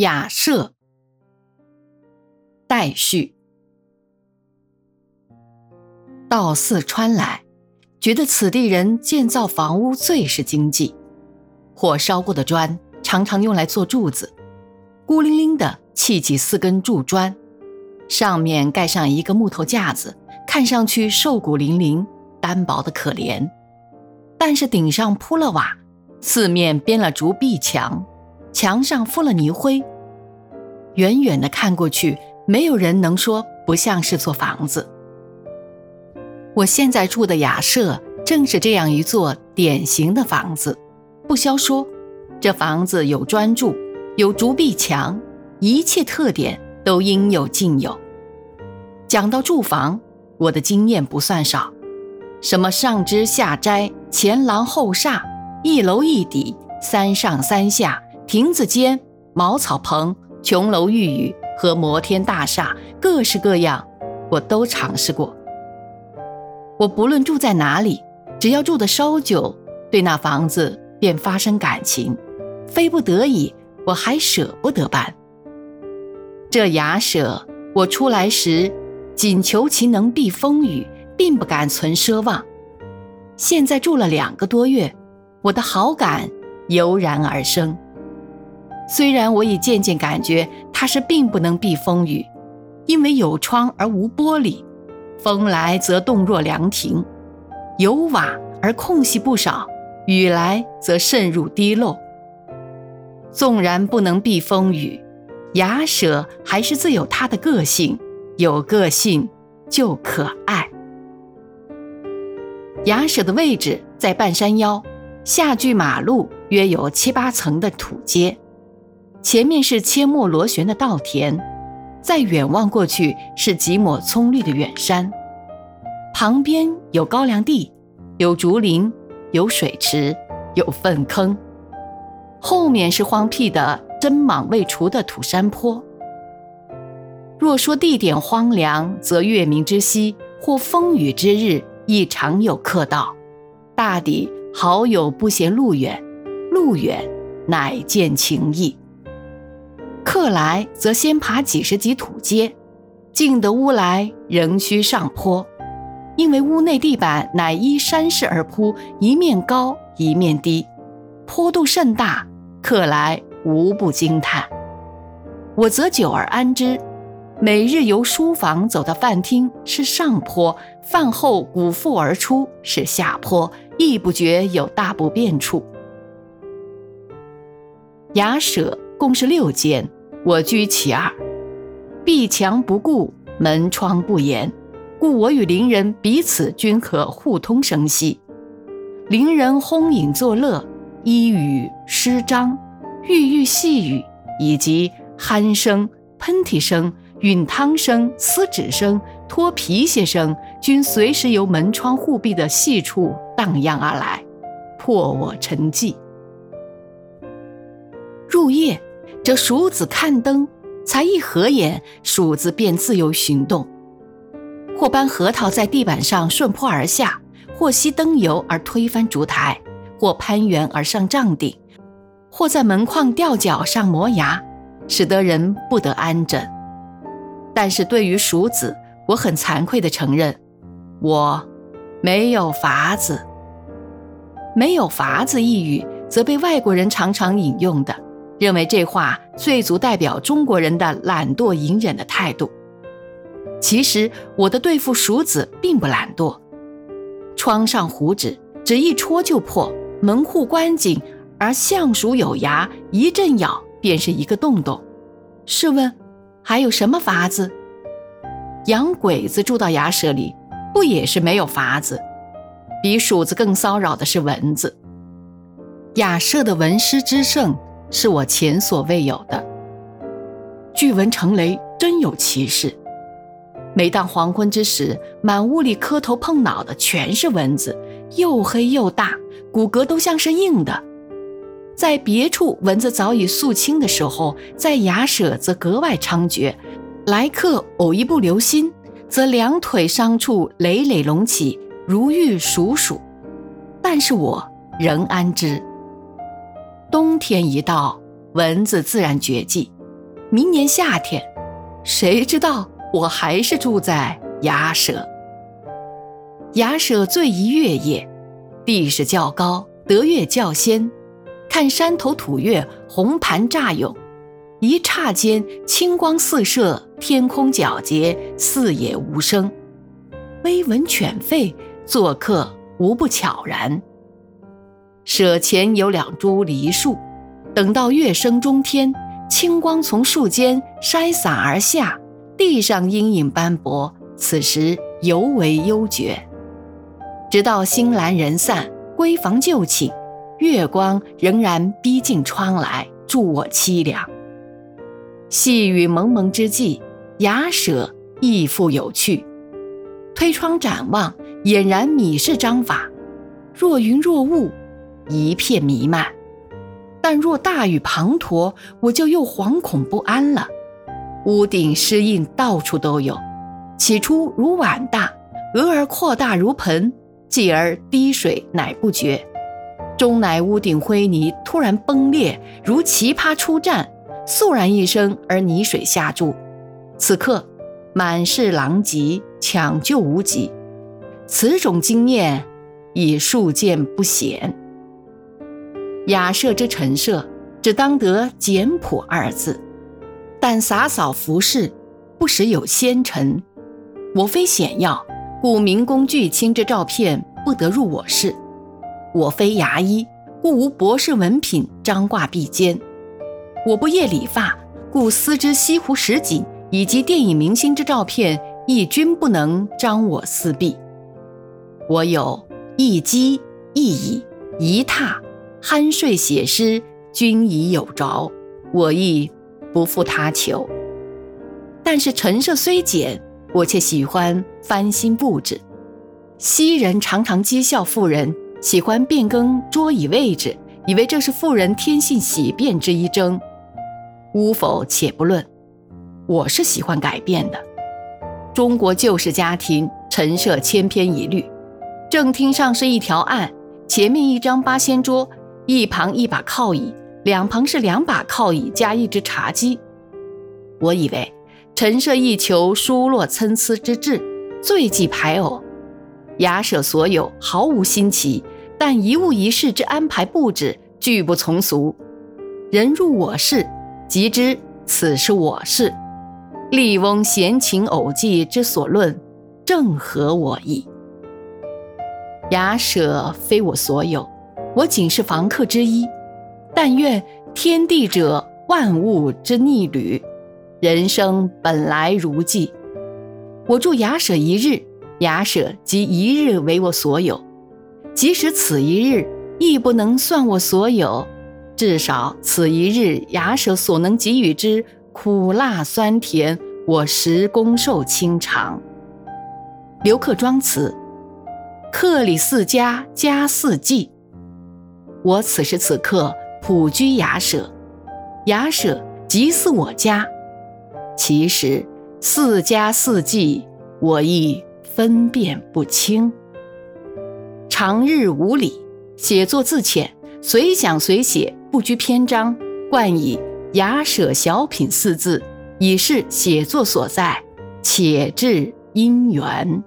雅舍，待续。到四川来，觉得此地人建造房屋最是经济。火烧过的砖常常用来做柱子，孤零零的砌起四根柱砖，上面盖上一个木头架子，看上去瘦骨嶙嶙、单薄的可怜。但是顶上铺了瓦，四面编了竹壁墙。墙上敷了泥灰，远远的看过去，没有人能说不像是座房子。我现在住的雅舍正是这样一座典型的房子。不消说，这房子有砖柱，有竹壁墙，一切特点都应有尽有。讲到住房，我的经验不算少，什么上枝下斋、前廊后厦、一楼一底、三上三下。亭子间、茅草棚、琼楼玉宇和摩天大厦，各式各样，我都尝试过。我不论住在哪里，只要住得稍久，对那房子便发生感情，非不得已，我还舍不得搬。这雅舍，我出来时仅求其能避风雨，并不敢存奢望。现在住了两个多月，我的好感油然而生。虽然我已渐渐感觉它是并不能避风雨，因为有窗而无玻璃，风来则动若凉亭；有瓦而空隙不少，雨来则渗入滴漏。纵然不能避风雨，雅舍还是自有它的个性，有个性就可爱。雅舍的位置在半山腰，下距马路约有七八层的土阶。前面是阡陌螺旋的稻田，再远望过去是几抹葱绿的远山，旁边有高粱地，有竹林，有水池，有粪坑，后面是荒僻的针莽未除的土山坡。若说地点荒凉，则月明之夕或风雨之日亦常有客到，大抵好友不嫌路远，路远乃见情谊。客来则先爬几十级土阶，进得屋来仍需上坡，因为屋内地板乃依山势而铺，一面高一面低，坡度甚大，客来无不惊叹。我则久而安之，每日由书房走到饭厅是上坡，饭后鼓腹而出是下坡，亦不觉有大不便处。雅舍共是六间。我居其二，壁墙不顾，门窗不严，故我与邻人彼此均可互通声息。邻人轰饮作乐，衣语诗章，郁郁细语，以及鼾声、喷嚏声、吮汤声、撕纸声、脱皮鞋声，均随时由门窗护壁的细处荡漾而来，破我沉寂。入夜。这鼠子看灯，才一合眼，鼠子便自由行动，或搬核桃在地板上顺坡而下，或吸灯油而推翻烛台，或攀援而上帐顶，或在门框吊脚上磨牙，使得人不得安枕。但是对于鼠子，我很惭愧地承认，我没有法子。没有法子一语，则被外国人常常引用的。认为这话最足代表中国人的懒惰隐忍的态度。其实我的对付鼠子并不懒惰。窗上糊纸，只一戳就破；门户关紧，而象鼠有牙，一阵咬便是一个洞洞。试问，还有什么法子？养鬼子住到牙舍里，不也是没有法子？比鼠子更骚扰的是蚊子。雅舍的文师之盛。是我前所未有的。巨蚊成雷，真有其事。每当黄昏之时，满屋里磕头碰脑的全是蚊子，又黑又大，骨骼都像是硬的。在别处蚊子早已肃清的时候，在雅舍则格外猖獗。来客偶一不留心，则两腿伤处累累隆起，如遇鼠鼠。但是我仍安之。冬天一到，蚊子自然绝迹，明年夏天，谁知道我还是住在崖舍。崖舍最宜月夜，地势较高，得月较先。看山头吐月，红盘乍涌，一刹间清光四射，天空皎洁，四野无声。微闻犬吠，做客无不悄然。舍前有两株梨树，等到月升中天，青光从树间筛洒而下，地上阴影斑驳，此时尤为幽绝。直到星阑人散，闺房就寝，月光仍然逼近窗来，助我凄凉。细雨蒙蒙之际，雅舍亦复有趣。推窗展望，俨然米氏章法，若云若雾。一片弥漫，但若大雨滂沱，我就又惶恐不安了。屋顶湿印到处都有，起初如碗大，俄而扩大如盆，继而滴水乃不绝，终乃屋顶灰泥突然崩裂，如奇葩出战，肃然一声而泥水下注。此刻满是狼藉，抢救无几。此种经验已数见不鲜。雅舍之陈设，只当得简朴二字。但洒扫服饰，不时有纤尘。我非显要，故名公巨卿之照片不得入我室；我非牙医，故无博士文凭张挂壁间；我不业理发，故丝之西湖十景以及电影明星之照片亦均不能张我私壁。我有一机一椅一榻。酣睡写诗，均已有着，我亦不负他求。但是陈设虽简，我却喜欢翻新布置。昔人常常讥笑妇人喜欢变更桌椅位置，以为这是妇人天性喜变之一征。污否且不论，我是喜欢改变的。中国旧式家庭陈设千篇一律，正厅上是一条案，前面一张八仙桌。一旁一把靠椅，两旁是两把靠椅加一只茶几。我以为陈设一求疏落参差之志，最忌排偶。雅舍所有毫无新奇，但一物一事之安排布置俱不从俗。人入我室，即知此是我室。笠翁闲情偶寄之所论，正合我意。雅舍非我所有。我仅是房客之一，但愿天地者万物之逆旅，人生本来如寄。我住雅舍一日，雅舍即一日为我所有，即使此一日亦不能算我所有，至少此一日雅舍所能给予之苦辣酸甜，我实公受清偿。刘克庄词：客里四家，家四季。我此时此刻普居雅舍，雅舍即似我家。其实四家四季，我亦分辨不清。长日无礼，写作自浅，随想随写，不拘篇章，冠以“雅舍小品”四字，以示写作所在，且致因缘。